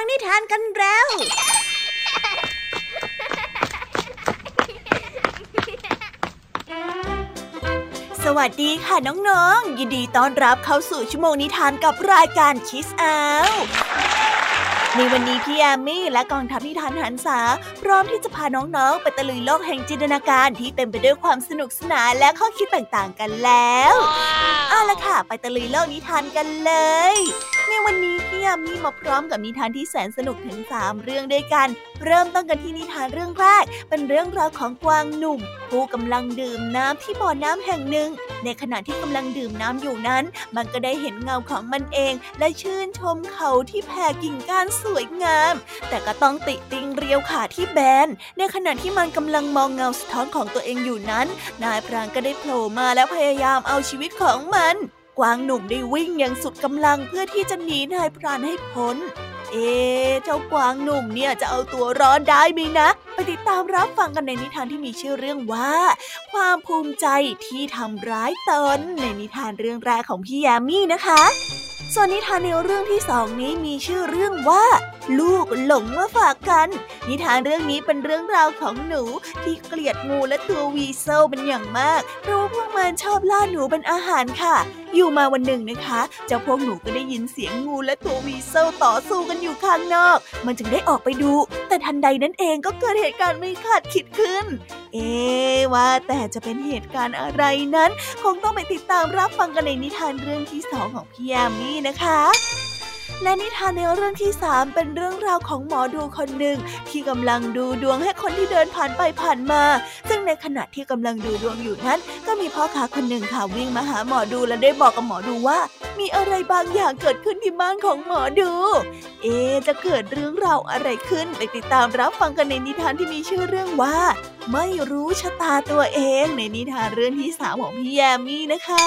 ฟังนิทานกันแล้ว สวัสดีค่ะน้องๆ ยินดีต้อนรับเข้าสู่ชั่วโมงนิทานกับรายการคิสอาในวันนี้พี่แอมมี่และกองทัพนิทานหันษาพร้อมที่จะพาน้องๆ ไปตะลุยโลกแห่งจินตนาการที่เต็มไปด้วยความสนุกสนานและข้อคิดต่างๆกันแล้วเอาละค่ะ ไปตะลุยโลกนิทานกันเลย วันนี้พี่แอมมี่มาพร้อมกับนิทานที่แสนสนุกถึง 3 เรื่องด้วยกัน เริ่มต้นกันที่นิทานเรื่องแรก เป็นเรื่องราวของกวางหนุ่ม ผู้กำลังดื่มน้ำที่บ่อน้ำแห่งหนึ่ง ในขณะที่กำลังดื่มน้ำอยู่นั้น มันก็ได้เห็นเงาของมันเอง และชื่นชมเขาที่แผ่กิ่งก้านสวยงาม แต่ก็ต้องติติงเรียวขาที่แบน ในขณะที่มันกำลังมองเงาสะท้อนของตัวเองอยู่นั้น นายพรานก็ได้โผล่มาและพยายามเอาชีวิตของมัน กวางหนุ่มได้วิ่งอย่างสุดกำลังเพื่อที่จะหนีนายพรานให้พ้น เอ๊ะเจ้ากวางหนุ่มเนี่ยจะเอาตัวรอดได้ไหมนะ ไปติดตามรับฟังกันในนิทานที่มีชื่อเรื่องว่า ความภูมิใจที่ทำร้ายตนในนิทานเรื่องแรกของพี่ยามี่นะคะ ส่วนนิทานในเรื่องที่สองนี้มีชื่อเรื่องว่า ลูกหลงมาฝากกัน นิทานเรื่องนี้เป็นเรื่องราวของหนูที่เกลียดงูและตัววีเซลเป็นอย่างมากเพราะว่าพวกมันชอบล่าหนูเป็นอาหารค่ะ อยู่มาวันหนึ่งนะคะ เจ้าพวกหนูก็ได้ยินเสียงงูและตัววีเซลต่อสู้กันอยู่ข้างนอก มันจึงได้ออกไปดู แต่ทันใดนั้นเองก็เกิดเหตุการณ์ไม่คาดคิดขึ้น เอ๊ว่าแต่จะเป็นเหตุการณ์อะไรนั้น คงต้องไปติดตามรับฟังกันในนิทานเรื่องที่สองของพี่แอมมี่นะคะ และนิทานในเรื่องที่สามเป็นเรื่องราวของหมอดูคนหนึ่งที่กำลังดูดวงให้คนที่เดินผ่านไปผ่านมา ซึ่งในขณะที่กำลังดูดวงอยู่นั้น ก็มีพ่อค้าคนหนึ่งค่ะวิ่งมาหาหมอดูและได้บอกกับหมอดูว่า มีอะไรบางอย่างเกิดขึ้นที่บ้านของหมอดู เอ จะเกิดเรื่องราวอะไรขึ้นไปติดตามรับฟังกันในนิทานที่มีชื่อเรื่องว่า ไม่รู้ชะตาตัวเองในนิทานเรื่องที่สามของพี่แยมมี่นะคะ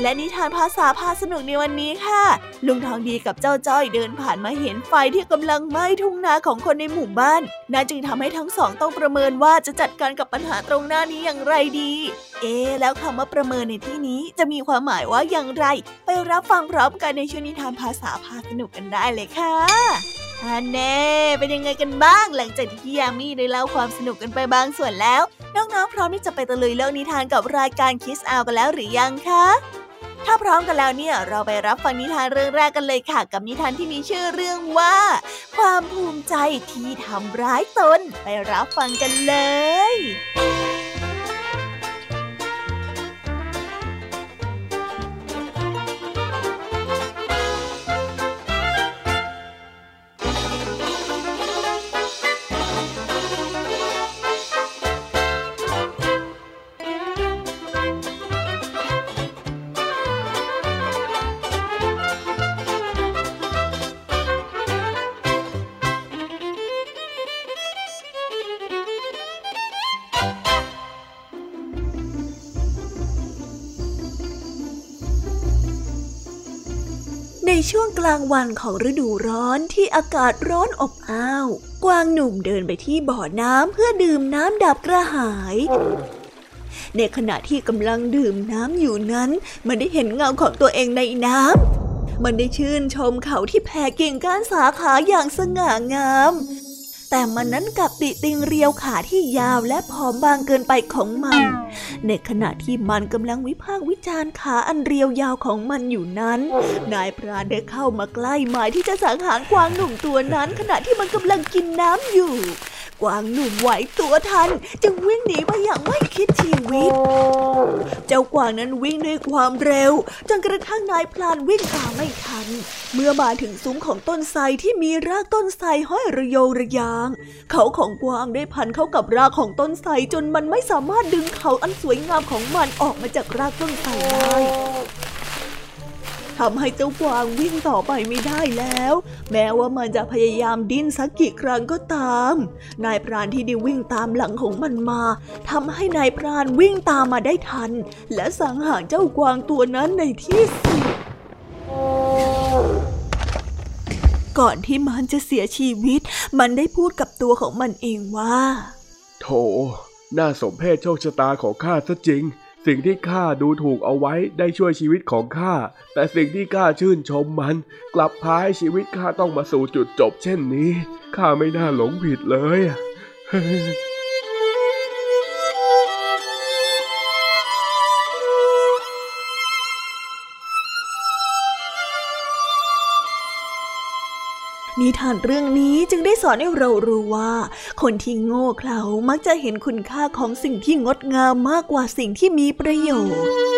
และนิทานภาษาพาสนุกในวันนี้ค่ะ ลุงทองดีกับเจ้าจ้อยเดินผ่านมาเห็นไฟที่กำลังไหม้ทุ่งนาของคนในหมู่บ้านน่าจึงทำให้ทั้งสองต้องประเมินว่าจะจัดการกับปัญหาตรงหน้านี้อย่างไรดี เอ๊แล้วคำว่าประเมินในที่นี้จะมีความหมายว่าอย่างไร ไปรับฟังพร้อมกันในช่วงนิทานภาษาพาสนุกกันได้เลยค่ะอันแน่เป็นยังไงกันบ้าง หลังจากที่พี่ยามีได้เล่าความสนุกกันไปบางส่วนแล้ว น้องๆพร้อมที่จะไปตะลุยเรื่องนิทานกับรายการคิสอากันแล้วหรือยังคะ ถ้าพร้อมกันแล้วเนี่ยเราไปรับฟังนิทานเรื่องแรกกันเลยค่ะ กับนิทานที่มีชื่อเรื่องว่า ความภูมิใจที่ทำร้ายตน ไปรับฟังกันเลย ลางวันของฤดูร้อนที่อากาศร้อนอบอ้าว กวางหนุ่มเดินไปที่บ่อน้ำเพื่อดื่มน้ำดับกระหาย ในขณะที่กำลังดื่มน้ำอยู่นั้น มันได้เห็นเงาของตัวเองในน้ำมันได้ชื่นชมเขาที่แผ่กิ่งก้านสาขาอย่างสง่างาม แต่มันนั้นกับติติงเรียวขาที่ยาวและผอมบางเกินไปของมัน ในขณะที่มันกำลังวิพากษ์วิจารณ์ขาอันเรียวยาวของมันอยู่นั้น นายพรานได้เข้ามาใกล้หมายที่จะสังหารกวางหนุ่มตัวนั้น ขณะที่มันกำลังกินน้ำอยู่ กวางหนุ่มไหวตัวทัน จึงวิ่งหนีไปอย่างไม่คิดชีวิต เจ้ากวางนั้นวิ่งด้วยความเร็ว จนกระทั่งนายพลานวิ่งตามไม่ทัน เมื่อมาถึงซุ้มของต้นไทรที่มีรากต้นไทรห้อยระโยงระยาง เขาของกวางได้พันเข้ากับรากของต้นไทรจนมันไม่สามารถดึงเขาอันสวยงามของมันออกมาจากรากต้นไทรได้ ทำให้เจ้ากวางวิ่งต่อไปไม่ได้แล้ว แม้ว่ามันจะพยายามดิ้นสักกี่ครั้งก็ตาม นายพรานที่ได้วิ่งตามหลังของมันมาทำให้นายพรานวิ่งตามมาได้ทัน และสังหารเจ้ากวางตัวนั้นในที่สุดก่อนที่มันจะเสียชีวิต มันได้พูดกับตัวของมันเองว่า โถ น่าสมเพชโชคชะตาของข้าซะจริง สิ่งที่ข้าดูถูกเอาไว้ได้ช่วยชีวิตของข้า แต่สิ่งที่ข้าชื่นชมมัน กลับพาให้ชีวิตข้าต้องมาสู่จุดจบเช่นนี้ ข้าไม่น่าหลงผิดเลย นิทานเรื่องนี้จึงได้สอนให้เรารู้ว่า คนที่โง่เขลามักจะเห็นคุณค่าของสิ่งที่งดงามมากกว่าสิ่งที่มีประโยชน์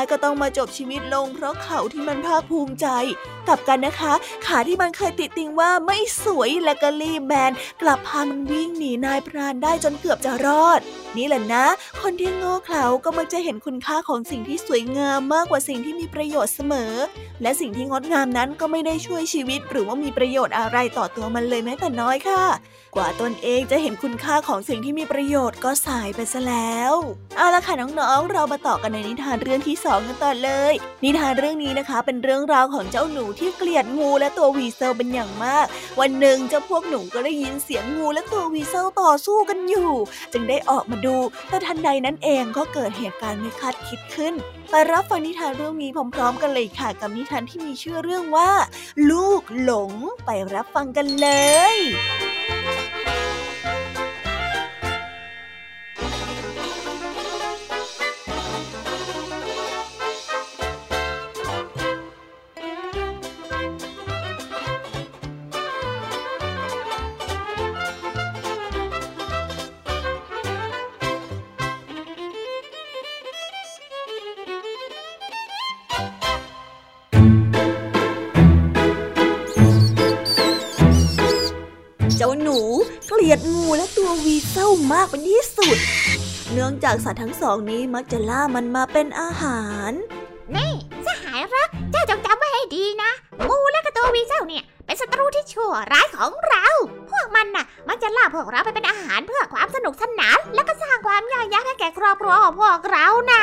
ายก็ต้องมาจบชีวิตลง เพราะเขาที่มันภาคภูมิใจ กลับกันนะคะ ขาที่มันเคยติดติงว่าไม่สวยและก็รีบแบนกลับพามันวิ่งหนีนายพรานได้จนเกือบจะรอด นี่แหละนะ คนที่โง่เขลาก็มักจะเห็นคุณค่าของสิ่งที่สวยงามมากกว่าสิ่งที่มีประโยชน์เสมอ และสิ่งที่งดงามนั้นก็ไม่ได้ช่วยชีวิต หรือว่ามีประโยชน์อะไรต่อตัวมันเลยแม้แต่น้อยค่ะ กว่าตนเองจะเห็นคุณค่าของสิ่งที่มีประโยชน์ก็สายไปซะแล้ว เอาละค่ะน้องๆ เรามาต่อกันในนิทานเรื่องที่สองกันต่อเลย นิทานเรื่องนี้นะคะ เป็นเรื่องราวของเจ้าหนูที่เกลียดงูและตัววีเซลเป็นอย่างมาก วันหนึ่งเจ้าพวกหนูก็ได้ยินเสียงงูและตัววีเซลต่อสู้กันอยู่ จึงได้ออกมาดู แต่ทันใดนั้นเองก็เกิดเหตุการณ์ไม่คาดคิดขึ้นไปรับฟังนิทานเรื่องนี้พร้อมๆ กันเลยค่ะ กับนิทานที่มีชื่อเรื่องว่า ลูกหลงไปรับฟังกันเลย จ้าหนูเกลียดงูและตัววีเศร้ามากเป็นที่สุด เนื่องจากสัตว์ทั้งสองนี้มักจะล่ามันมาเป็นอาหารนี่สหายรัก เจ้าจงจำไว้ให้ดีนะ งูและกระตัววีเจ้าเนี่ย เป็นศัตรูที่ชั่วร้ายของเรา พวกมันน่ะ มันจะล่าพวกเราไปเป็นอาหารเพื่อความสนุกสนาน และก็สร้างความยากยากให้แก่ครอบครัวของพวกเรานะ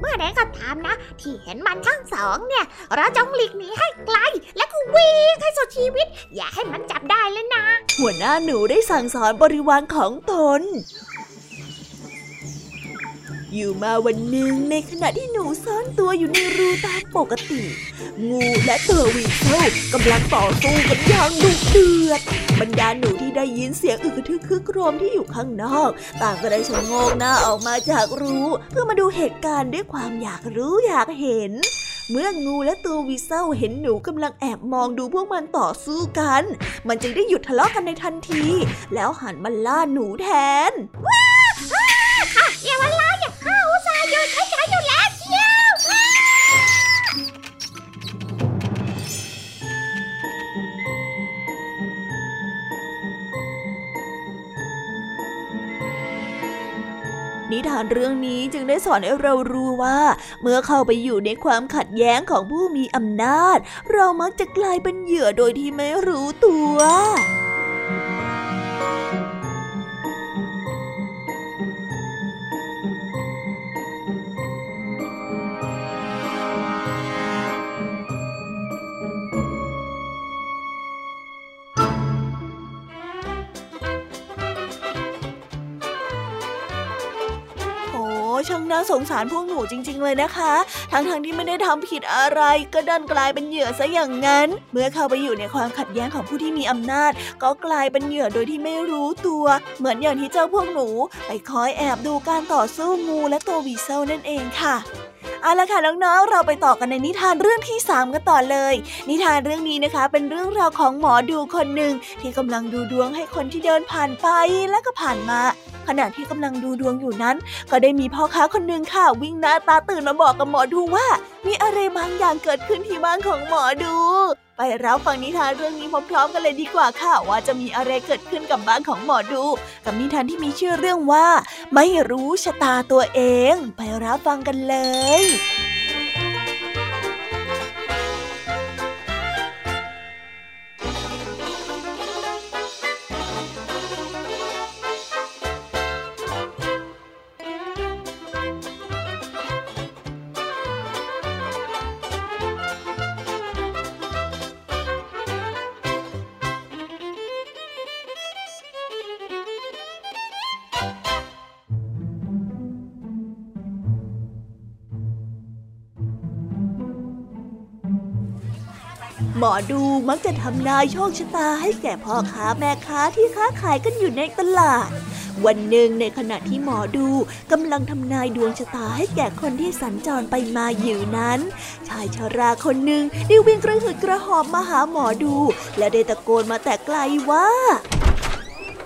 เมื่อใดก็ตามนะ ที่เห็นมันทั้งสองเนี่ย เราจงหลีกหนีให้ไกล และก็วิ่งให้สุดชีวิต อย่าให้มันจับได้เลยนะ หัวหน้าหนูได้สั่งสอนบริวารของตน อยู่มาวันหนึ่งในขณะที่หนูซ่อนตัวอยู่ในรูตามปกติ งูและตัว weasel กำลังต่อสู้กันอย่างดุเดือด บรรดาหนูที่ได้ยินเสียงอึกทึกคึกโครมที่อยู่ข้างนอก ต่างก็ได้ชะโงกหน้าออกมาจากรูเพื่อมาดูเหตุการณ์ด้วยความอยากรู้อยากเห็นเมื่องูและตัววีเซลเห็นหนูกำลังแอบมองดูพวกมันต่อสู้กัน มันจึงได้หยุดทะเลาะกันในทันที แล้วหันมาล่าหนูแทน ว้าอย่ามาล่า ทานเรื่องนี้จึงได้สอนให้เรารู้ว่า เมื่อเข้าไปอยู่ในความขัดแย้งของผู้มีอำนาจ เรามักจะกลายเป็นเหยื่อโดยที่ไม่รู้ตัว ช่างน่าสงสารพวกหนูจริง ๆ เลยนะคะ ทั้งๆทที่ไม่ได้ทำผิดอะไรก็ดันกลายเป็นเหยื่อซะอย่างนั้น เมื่อเข้าไปอยู่ในความขัดแย้งของผู้ที่มีอำนาจ ก็กลายเป็นเหยื่อโดยที่ไม่รู้ตัว เหมือนอย่างที่เจ้าพวกหนูไปคอยแอบดูการต่อสู้งูและตัววีเซลนั่นเองค่ะเอาละค่ะน้องๆ เราไปต่อกันในนิทานเรื่องที่ 3 กันต่อเลย นิทานเรื่องนี้นะคะ เป็นเรื่องราวของหมอดูคนหนึ่งที่กำลังดูดวงให้คนที่เดินผ่านไปและก็ผ่านมา ขณะที่กำลังดูดวงอยู่นั้น ก็ได้มีพ่อค้าคนหนึ่งค่ะ วิ่งหน้าตาตื่นมาบอกกับหมอดูว่า มีอะไรบางอย่างเกิดขึ้นที่บ้านของหมอดู ไปรับฟังนิทานเรื่องนี้พร้อมๆกันเลยดีกว่าค่ะ ว่าจะมีอะไรเกิดขึ้นกับบ้านของหมอดู กับนิทานที่มีชื่อเรื่องว่า ไม่รู้ชะตาตัวเอง ไปรับฟังกันเลย ดูมักจะทำนายโชคชะตาให้แก่พ่อค้าแม่ค้าที่ค้าขายกันอยู่ในตลาด วันหนึ่งในขณะที่หมอดูกำลังทำนายดวงชะตาให้แก่คนที่สัญจรไปมาอยู่นั้น ชายชราคนหนึ่งได้วิ่งกระหืดกระหอบมาหาหมอดู และได้ตะโกนมาแต่ไกลว่า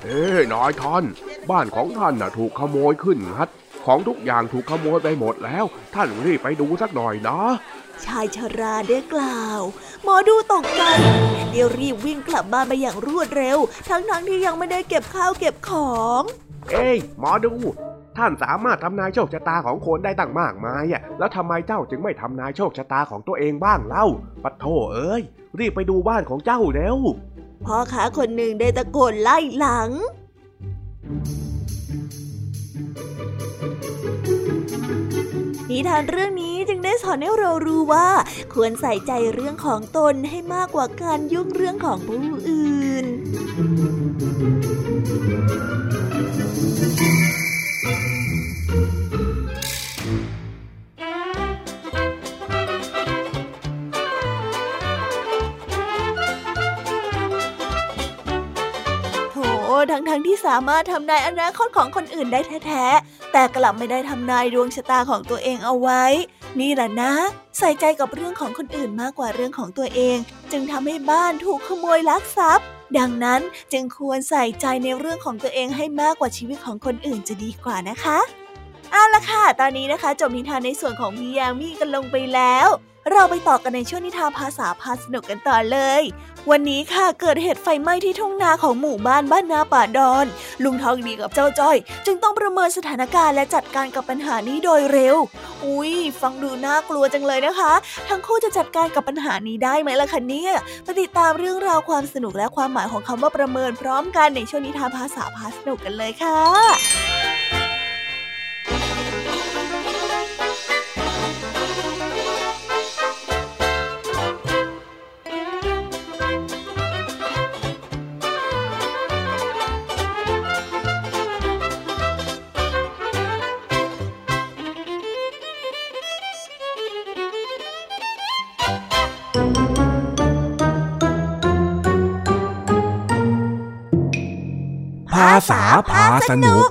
เอ้นายท่าน บ้านของท่านน่ะถูกขโมยขึ้นงัด ของทุกอย่างถูกขโมยไปหมดแล้ว ท่านรีบไปดูสักหน่อยนะ ชายชราได้กล่าว หมอดูตกใจเดี๋ยวรีบวิ่งกลับบ้านไปอย่างรวดเร็ว ทั้งๆทที่ยังไม่ได้เก็บข้าวเก็บของ เอ้ยหมอดูท่านสามารถทำนายโชคชะตาของคนได้ตั้งมากมายอะ แล้วทำไมเจ้าจึงไม่ทำนายโชคชะตาของตัวเองบ้างเล่า ปัดโทเอ้ย รีบไปดูบ้านของเจ้าเร็วพ่อค้าคนหนึ่งได้ตะโกนไล่หลัง นิทานเรื่องนี้จึงได้สอนให้เรารู้ว่า ควรใส่ใจเรื่องของตนให้มากกว่าการยุ่งเรื่องของผู้อื่นโถ ทั้งๆทที่สามารถทำนายอนาคตของคนอื่นได้แท้ๆ แต่กลับไม่ได้ทำนายดวงชะตาของตัวเองเอาไว้ นี่แหละนะ ใส่ใจกับเรื่องของคนอื่นมากกว่าเรื่องของตัวเอง จึงทำให้บ้านถูกขโมยลักทรัพย์ ดังนั้นจึงควรใส่ใจในเรื่องของตัวเองให้มากกว่าชีวิตของคนอื่นจะดีกว่านะคะเอาละค่ะ ตอนนี้นะคะจบนิทานในส่วนของพี่ยามีกันลงไปแล้ว เราไปต่อกันในช่วงนิทานภาษาพาสนุกกันต่อเลย วันนี้ค่ะเกิดเหตุไฟไหม้ที่ทุ่งนาของหมู่บ้านบ้านนาป่าดอน ลุงทองดีกับเจ้าจ้อย จึงต้องประเมินสถานการณ์และจัดการกับปัญหานี้โดยเร็ว อุ้ยฟังดูน่ากลัวจังเลยนะคะ ทั้งคู่จะจัดการกับปัญหานี้ได้ไหมล่ะคะเนี่ยไปติดตามเรื่องราวความสนุกและความหมายของคำว่าประเมินพร้อมกันในช่วงนิทานภาษาพาสนุกกันเลยค่ะ ษาพาสนุก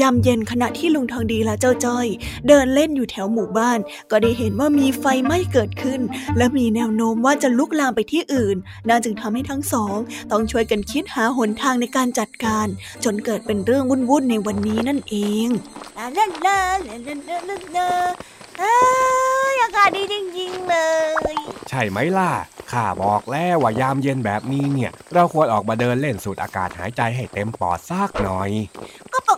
ยามเย็นขณะที่ลุงทองดีและเจ้าจ้อย เดินเล่นอยู่แถวหมู่บ้าน ก็ได้เห็นว่ามีไฟไหม้เกิดขึ้น และมีแนวโน้มว่าจะลุกลามไปที่อื่นน่าจึงทำให้ทั้งสอง ต้องช่วยกันคิดหาหนทางในการจัดการ จนเกิดเป็นเรื่องวุ่นๆในวันนี้นั่นเองลาลาลาลาลาลาอากาศดีจริงๆเลย ใช่ไหมล่ะข้าบอกแล้วว่ายามเย็นแบบนี้เนี่ย เราควรออกมาเดินเล่นสูดอากาศหายใจให้เต็มปอดซากหน่อย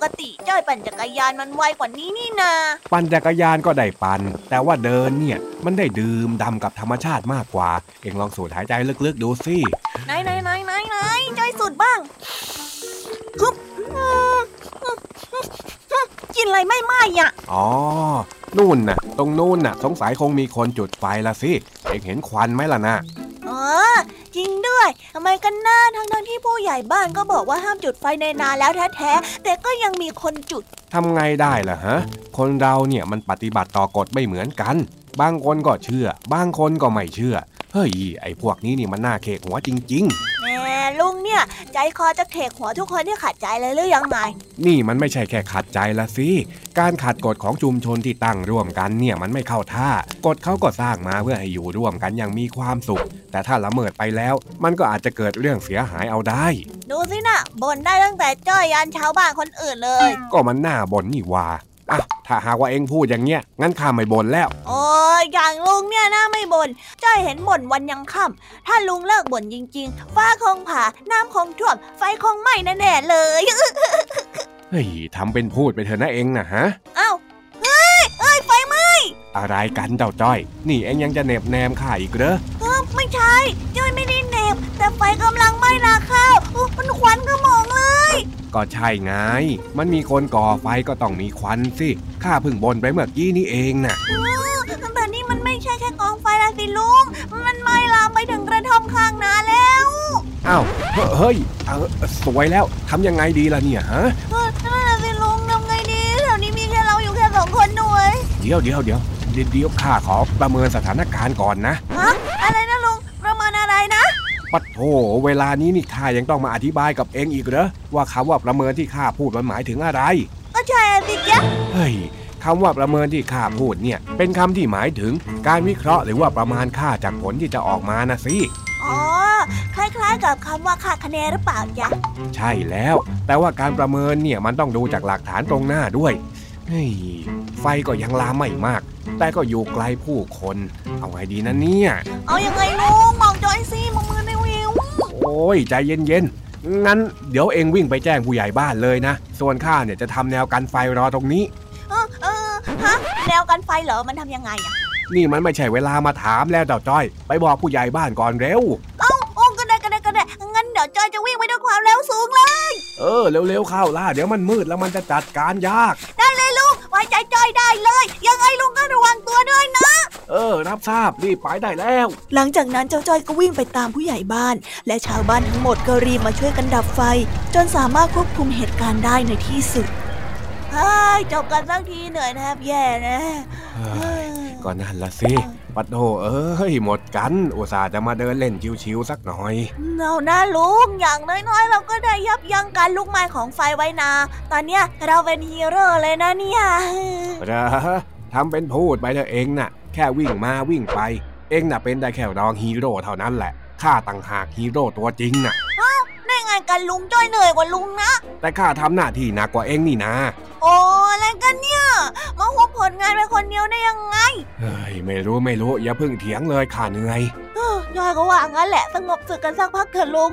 ก็ปกติจ้อยปั่นจักรยานมันไวกว่านี้นี่นา ปั่นจักรยานก็ได้ปั่นแต่ว่าเดินเนี่ยมันได้ดื่มดำกับธรรมชาติมากกว่า เอ็งลองสูดหายใจลึกๆดูสิไหนไหนไหนไหนไหนจ้อยสุดบ้างฮึบอืมอืมอืมอืม กินอะไรไม่ไหม้อะ อ๋อ นู่นน่ะ ตรงนู่นน่ะ สงสัยคงมีคนจุดไฟละสิ เอ็งเห็นควันไหมล่ะนะอ๋อ จริงด้วย ทำไมกันน้าทั้งทั้งๆที่ผู้ใหญ่บ้านก็บอกว่าห้ามจุดไฟในนาแล้วแท้ๆ แต่ก็ยังมีคนจุด ทำไงได้ล่ะฮะ คนเราเนี่ยมันปฏิบัติต่อกฎไม่เหมือนกัน บางคนก็เชื่อ บางคนก็ไม่เชื่อ เฮ้ย ไอ้พวกนี้นี่มันน่าเคกหัวจริงๆแหมลุง เนี่ย ใจคอจะเทกหัวทุกคนที่ขัดใจเลยหรือยังไงนี่มันไม่ใช่แค่ขัดใจละสิ การขัดกฎของชุมชนที่ตั้งร่วมกันเนี่ยมันไม่เข้าท่ากฎเขาก็สร้างมาเพื่อให้อยู่ร่วมกันอย่างมีความสุข แต่ถ้าละเมิดไปแล้ว มันก็อาจจะเกิดเรื่องเสียหายเอาได้ ดูสินะบ่นได้ตั้งแต่จ้อยยันชาวบ้านคนอื่นเลย ก็มันน่าบ่นนี่หว่า อะถ้าหากว่าเองพูดอย่างเงี้ยงั้นข้าไม่บ่นแล้วโอ้ยอย่างลุงเนี่ยนะไม่บน่นจ้อยเห็นบ่นวันยังค่ำถ้าลุงเลิกบ่นจริง ๆ ฟ้าคงผ่าน้ำคงท่วม ไฟคงไหม้แน่ๆเลยเฮ้ยทำเป็นพูดไปเถอะนะเองนะฮะเอ้าเฮ้ยเอ้ยไฟไหม้อะไรกันเจ้าจ้อย นี่เองยังจะเหน็บแนมข้าอีกเหรอเออไม่ใช่จ้อยไม่ได้เหน็บ แต่ไฟกำลังไหม้นาข้าวอุ๊ยมันควันก็มองเลย ก็ใช่ไง มันมีคนก่อไฟก็ต้องมีควันสิข้าเพิ่งบ่นไปเมื่อกี้นี่เองน่ะเออแต่นี่มันไม่ใช่แค่กองไฟแล้วสิลุง มันไหม้ลามไปถึงกระท่อมข้างนาแล้วอ้าวเฮ้ยเออสวยแล้วทำยังไงดีล่ะเนี่ยฮะเออนั่นน่ะ ดี๋ยวเดี๋ยวเดี๋ยวเดี๋ยวเดี๋ยวข้าขอประเมินสถานการณ์ก่อนนะฮะอะไรนะลุงประมาณอะไรนะปัดโถเวลานี้นี่ข้ายังต้องมาอธิบายกับเองอีกเหรอว่าคำว่าประเมินที่ข้าพูดมันหมายถึงอะไรก็ใช่อะสิจ๊ะเฮ้ยคำว่าประเมินที่ข้าพูดเนี่ย เป็นคำที่หมายถึงการวิเคราะห์หรือว่าประมาณค่าจากผลที่จะออกมานะสิอ๋อคล้ายๆ กับคำว่าค่าคะแนนหรือเปล่าจ๊ะใช่แล้ว แต่ว่าการประเมินเนี่ยมันต้องดูจากหลักฐานตรงหน้าด้วยเฮ้ย ไฟก็ยังลามไม่มาก แต่ก็อยู่ไกลผู้คน เอาไงดีนะเนี่ย เอายังไงลุงมองจอยสิมองมือในวิวโอ้ยใจเย็นๆ งั้นเดี๋ยวเองวิ่งไปแจ้งผู้ใหญ่บ้านเลยนะ ส่วนข้าเนี่ยจะทำแนวกันไฟรอตรงนี้ เออเออฮะแนวกันไฟเหรอมันทำยังไงอะนี่มันไม่ใช่เวลามาถามแล้วเจ้าจ้อย ไปบอกผู้ใหญ่บ้านก่อนเร็ว เอ้าโอ้ก็ได้ก็ได้ก็ได้งั้นเดี๋ยวจอยจะวิ่งไปด้วยความเร็วสูงเลย เออเร็วๆเข้าล่าเดี๋ยวมันมืดแล้วมันจะจัดการยาก ระวังตัวด้วยนะ เออ รับทราบรีบไปได้แล้ว หลังจากนั้นเจ้าจ้อยก็วิ่งไปตามผู้ใหญ่บ้าน และชาวบ้านทั้งหมดก็รีบมาช่วยกันดับไฟ จนสามารถควบคุมเหตุการณ์ได้ในที่สุดเฮ้ยจบกันสักทีเหนื่อยแทบแย่นะเฮ้ยก็นั่นละสิ ปัดโถเอ้ยหมดกัน อุตส่าห์จะมาเดินเล่นชิวๆสักหน่อยเอานะลุงอย่างน้อยๆ เราก็ได้ยับยั้งการลุกไหม้ของไฟไว้นา ตอนเนี้ยเราเป็นฮีโร่เลยนะเนี่ยเหรอ ทำเป็นพูดไปเถอะเองน่ะ แค่วิ่งมาวิ่งไป เองน่ะเป็นได้แค่รองฮีโร่เท่านั้นแหละ ข้าต่างหากฮีโร่ตัวจริงน่ะได้งานกันลุงจ้อยเหนื่อยกว่าลุงนะ แต่ข้าทำหน้าที่หนักกว่าเองนี่นะ โอ้อะไรกันเนี่ยมาหุบผลงานไปคนเดียวได้ยังไง เฮ้ยไม่รู้ไม่รู้อย่าเพิ่งเถียงเลยข้าเหนื่อยเอ้อยอยก็ว่างั้นแหละสงบศึกกันสักพักเถอะลุง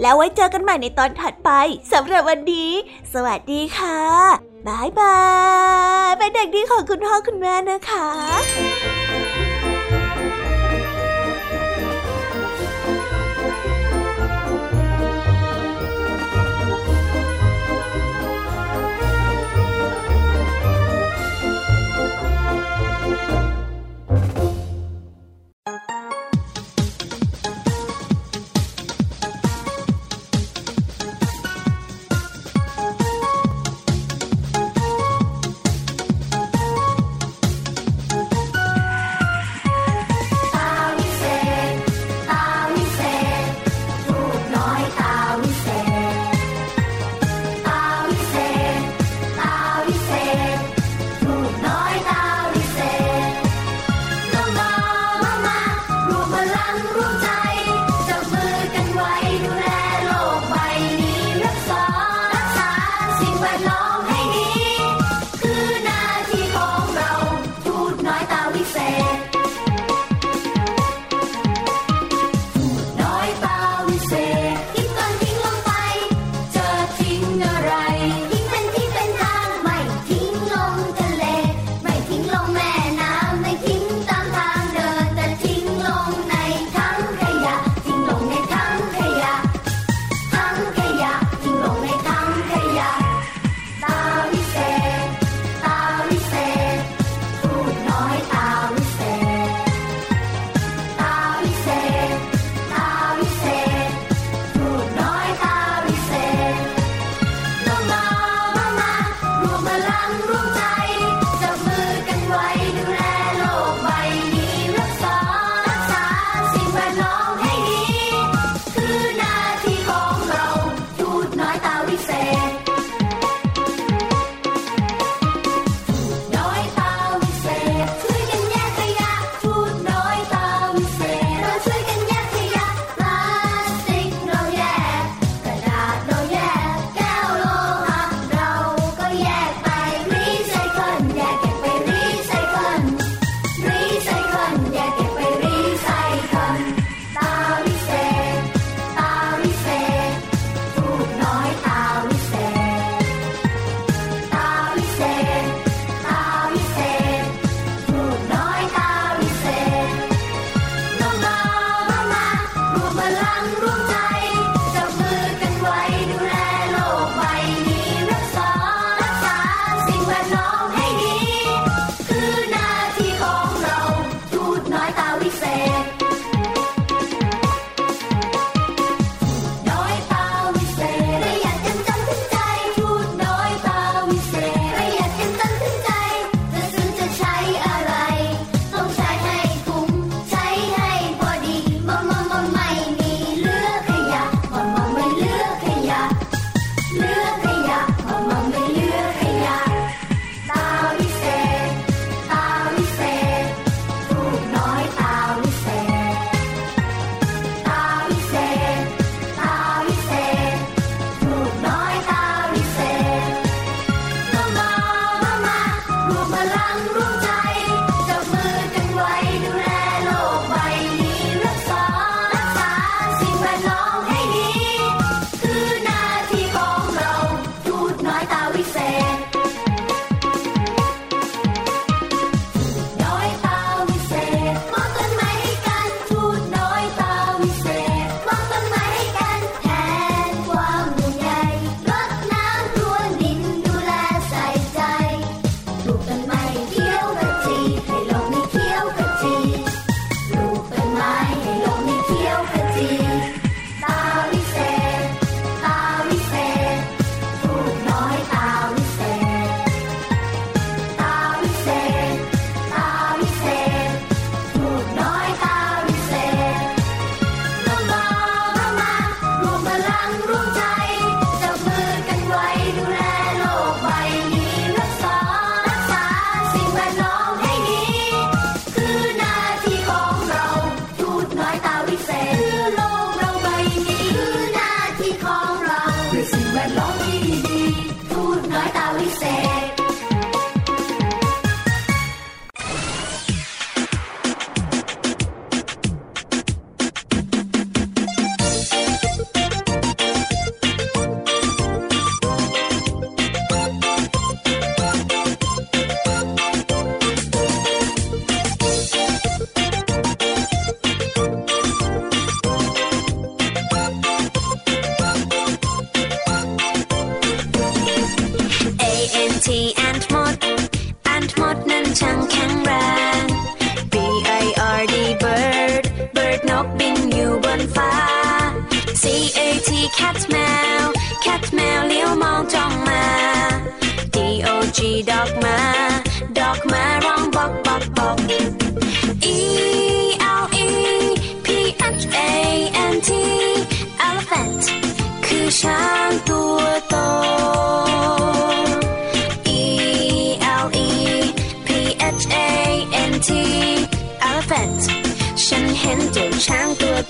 แล้วไว้เจอกันใหม่ในตอนถัดไปสำหรับวันนี้ สวัสดีค่ะบายบาย เป็นเด็กดีของคุณพ่อคุณแม่นะคะ「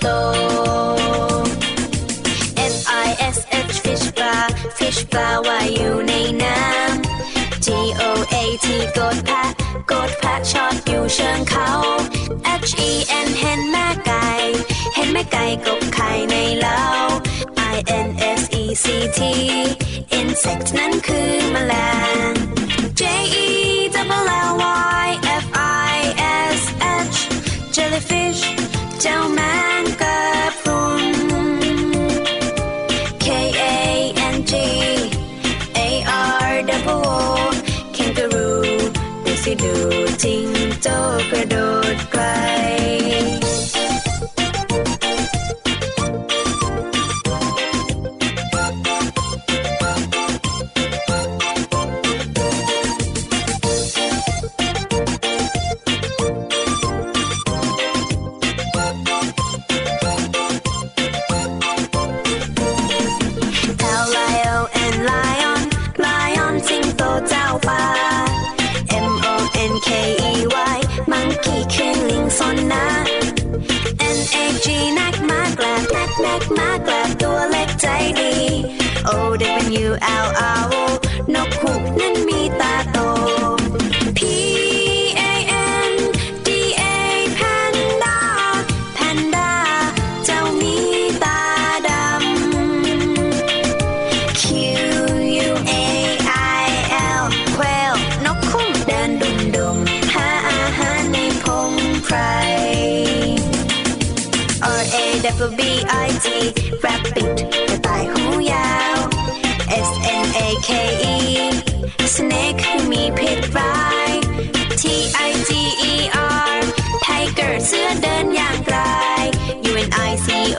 โต F I S H fish bar fish ว่ายูในน้ำ G O A T กดแพะกดแพะชอดอยู่เชิงเขา H E N เห็นแม่ไก่ เห็นแม่ไก่กบไข่ในเล้า I N S E C T insect นั้นคือแมลง J E double L Y F I S H jellyfish จ้าแมงกะพรุน K A N G A R W O Kangaroo ดูสิดูจริงโจกระโดดไกล เจ้าป่า M O N K E Y มังคีคือลิงซนนะ N A G นักมากลบนักนักมากลบตัวเล็กใจดี O W L R O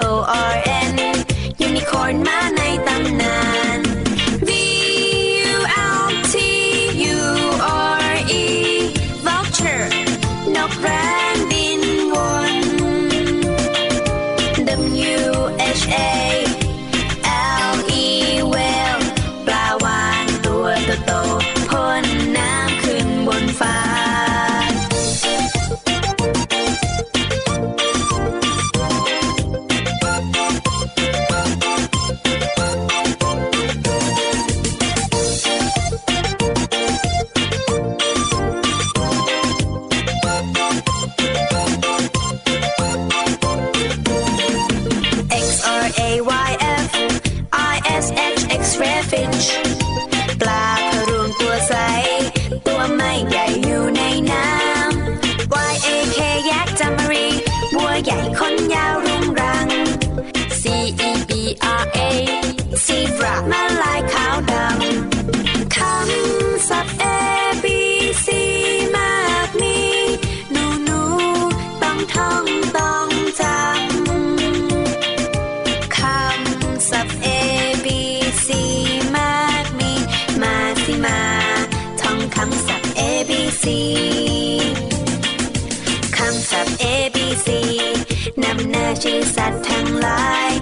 O R N Unicorn man ay tamnan ใหญ่อยู่ในน้ำ YAK ยักษ์จามารีบัวใหญ่คนยาวรุงรัง C E B R A ซีบราำหน้า